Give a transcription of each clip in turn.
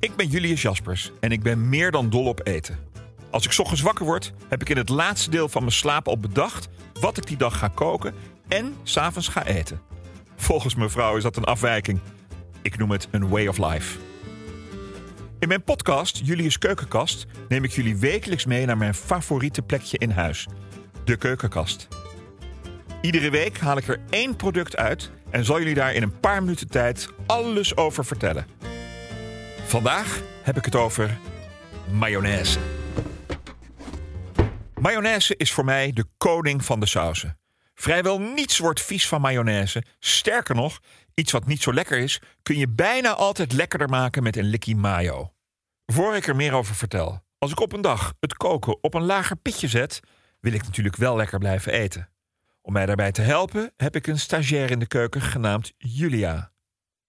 Ik ben Julius Jaspers en ik ben meer dan dol op eten. Als ik ochtends wakker word, heb ik in het laatste deel van mijn slaap al bedacht wat ik die dag ga koken en s'avonds ga eten. Volgens mijn vrouw is dat een afwijking. Ik noem het een way of life. In mijn podcast Julius Keukenkast neem ik jullie wekelijks mee naar mijn favoriete plekje in huis: de keukenkast. Iedere week haal ik er één product uit en zal jullie daar in een paar minuten tijd alles over vertellen. Vandaag heb ik het over mayonaise. Mayonaise is voor mij de koning van de sauzen. Vrijwel niets wordt vies van mayonaise. Sterker nog, iets wat niet zo lekker is, kun je bijna altijd lekkerder maken met een likkie mayo. Voor ik er meer over vertel, als ik op een dag het koken op een lager pitje zet, wil ik natuurlijk wel lekker blijven eten. Om mij daarbij te helpen heb ik een stagiair in de keuken genaamd Julia.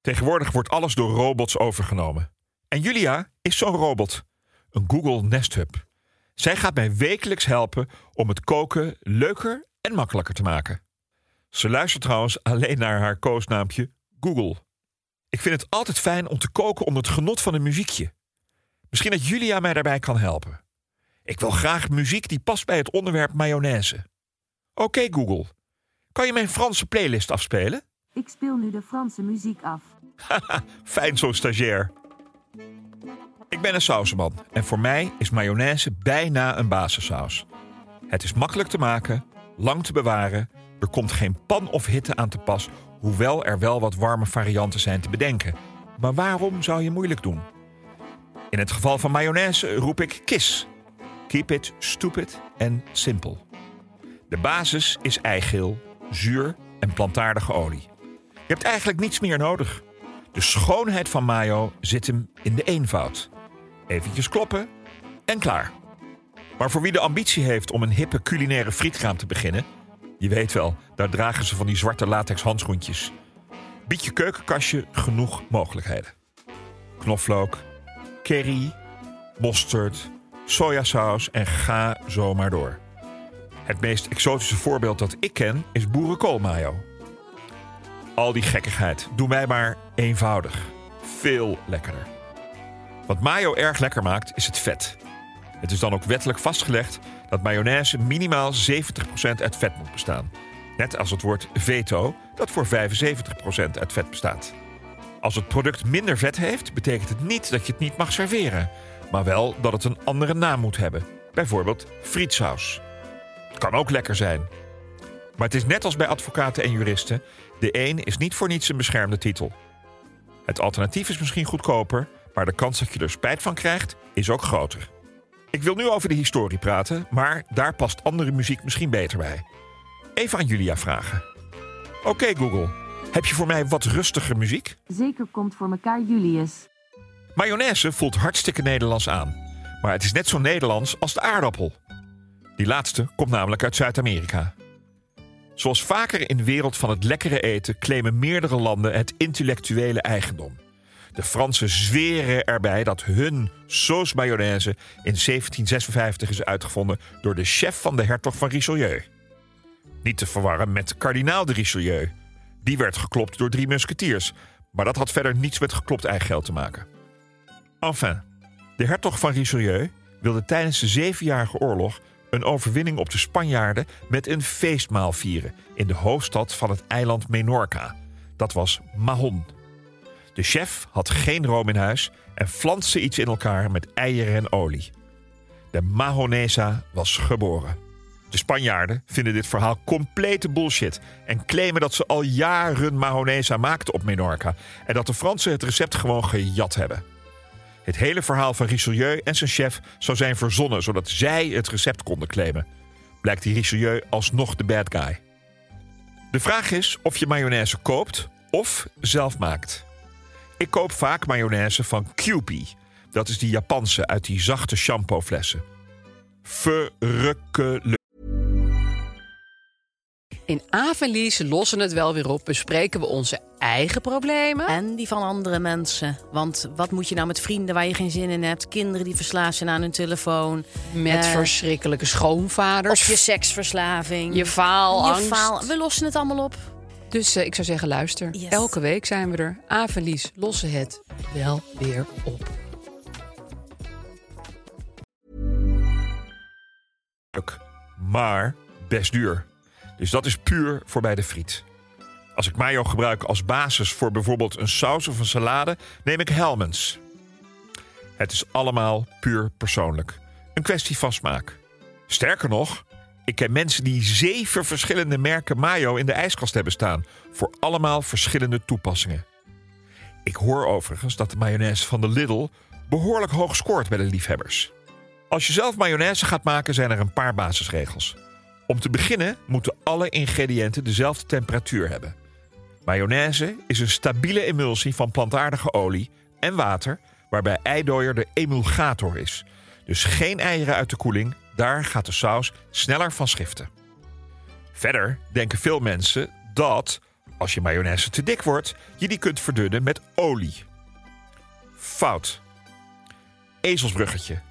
Tegenwoordig wordt alles door robots overgenomen. En Julia is zo'n robot, een Google Nest Hub. Zij gaat mij wekelijks helpen om het koken leuker en makkelijker te maken. Ze luistert trouwens alleen naar haar koosnaampje Google. Ik vind het altijd fijn om te koken onder het genot van een muziekje. Misschien dat Julia mij daarbij kan helpen. Ik wil graag muziek die past bij het onderwerp mayonaise. Oké Google, kan je mijn Franse playlist afspelen? Ik speel nu de Franse muziek af. Fijn zo'n stagiair. Ik ben een sausenman en voor mij is mayonaise bijna een basissaus. Het is makkelijk te maken, lang te bewaren, er komt geen pan of hitte aan te pas, hoewel er wel wat warme varianten zijn te bedenken. Maar waarom zou je moeilijk doen? In het geval van mayonaise roep ik KISS. Keep it stupid en simpel. De basis is eigeel, zuur en plantaardige olie. Je hebt eigenlijk niets meer nodig. De schoonheid van mayo zit hem in de eenvoud. Eventjes kloppen en klaar. Maar voor wie de ambitie heeft om een hippe culinaire frietkraam te beginnen... je weet wel, daar dragen ze van die zwarte latex handschoentjes... biedt je keukenkastje genoeg mogelijkheden. Knoflook, curry, mosterd, sojasaus en ga zo maar door. Het meest exotische voorbeeld dat ik ken is boerenkoolmayo. Al die gekkigheid, doe mij maar eenvoudig. Veel lekkerder. Wat mayo erg lekker maakt, is het vet. Het is dan ook wettelijk vastgelegd dat mayonaise minimaal 70% uit vet moet bestaan. Net als het woord veto, dat voor 75% uit vet bestaat. Als het product minder vet heeft, betekent het niet dat je het niet mag serveren, maar wel dat het een andere naam moet hebben. Bijvoorbeeld frietsaus. Het kan ook lekker zijn. Maar het is net als bij advocaten en juristen: de een is niet voor niets een beschermde titel. Het alternatief is misschien goedkoper, maar de kans dat je er spijt van krijgt is ook groter. Ik wil nu over de historie praten, maar daar past andere muziek misschien beter bij. Even aan Julia vragen. Oké Google, heb je voor mij wat rustiger muziek? Zeker komt voor elkaar Julius. Mayonaise voelt hartstikke Nederlands aan. Maar het is net zo Nederlands als de aardappel. Die laatste komt namelijk uit Zuid-Amerika. Zoals vaker in de wereld van het lekkere eten claimen meerdere landen het intellectuele eigendom. De Fransen zweren erbij dat hun sauce mayonaise in 1756 is uitgevonden door de chef van de hertog van Richelieu. Niet te verwarren met kardinaal de Richelieu. Die werd geklopt door drie musketiers, maar dat had verder niets met geklopt eigen geld te maken. Enfin, de hertog van Richelieu wilde tijdens de Zevenjarige Oorlog een overwinning op de Spanjaarden met een feestmaal vieren in de hoofdstad van het eiland Menorca, dat was mahon. De chef had geen room in huis en flanste iets in elkaar met eieren en olie. De mahonesa was geboren. De Spanjaarden vinden dit verhaal complete bullshit en claimen dat ze al jaren mahonesa maakten op Menorca en dat de Fransen het recept gewoon gejat hebben. Het hele verhaal van Richelieu en zijn chef zou zijn verzonnen zodat zij het recept konden claimen. Blijkt die Richelieu alsnog de bad guy. De vraag is of je mayonaise koopt of zelf maakt. Ik koop vaak mayonaise van Kewpie. Dat is die Japanse uit die zachte shampooflessen. Verrukkelijk. In Avenlies lossen het wel weer op, bespreken we onze eigen problemen. En die van andere mensen. Want wat moet je nou met vrienden waar je geen zin in hebt? Kinderen die verslaafd zijn aan hun telefoon. Met eh, verschrikkelijke schoonvaders. Of je seksverslaving. je faalangst. Je faal. We lossen het allemaal op. Dus eh, ik zou zeggen, luister. Yes. Elke week zijn we er. Avenlies lossen het wel weer op. Maar best duur. Dus dat is puur voorbij de friet. Als ik mayo gebruik als basis voor bijvoorbeeld een saus of een salade, neem ik Hellmann's. Het is allemaal puur persoonlijk. Een kwestie van smaak. Sterker nog, ik ken mensen die zeven verschillende merken mayo in de ijskast hebben staan. Voor allemaal verschillende toepassingen. Ik hoor overigens dat de mayonaise van de Lidl behoorlijk hoog scoort bij de liefhebbers. Als je zelf mayonaise gaat maken, zijn er een paar basisregels. Om te beginnen moeten alle ingrediënten dezelfde temperatuur hebben. Mayonaise is een stabiele emulsie van plantaardige olie en water, waarbij eidooier de emulgator is. Dus geen eieren uit de koeling, daar gaat de saus sneller van schiften. Verder denken veel mensen dat, als je mayonaise te dik wordt, je die kunt verdunnen met olie. Fout. Ezelsbruggetje.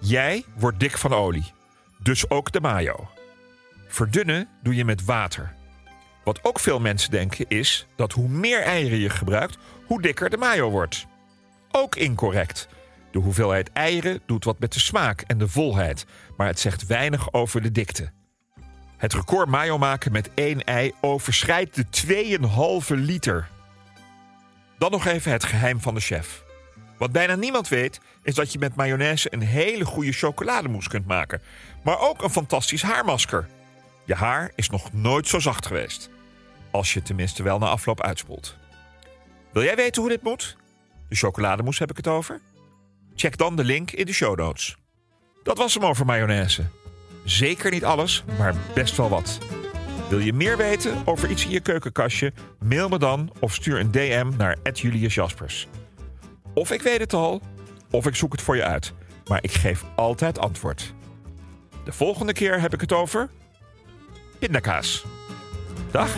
Jij wordt dik van olie. Dus ook de mayo. Verdunnen doe je met water. Wat ook veel mensen denken is dat hoe meer eieren je gebruikt, hoe dikker de mayo wordt. Ook incorrect. De hoeveelheid eieren doet wat met de smaak en de volheid, maar het zegt weinig over de dikte. Het record mayo maken met één ei overschrijdt de 2,5 liter. Dan nog even het geheim van de chef. Wat bijna niemand weet, is dat je met mayonaise een hele goede chocolademousse kunt maken. Maar ook een fantastisch haarmasker. Je haar is nog nooit zo zacht geweest. Als je tenminste wel na afloop uitspoelt. Wil jij weten hoe dit moet? De chocolademousse heb ik het over? Check dan de link in de show notes. Dat was hem over mayonaise. Zeker niet alles, maar best wel wat. Wil je meer weten over iets in je keukenkastje? Mail me dan of stuur een DM naar Julius Jaspers. Of ik weet het al, of ik zoek het voor je uit. Maar ik geef altijd antwoord. De volgende keer heb ik het over pindakaas. Dag.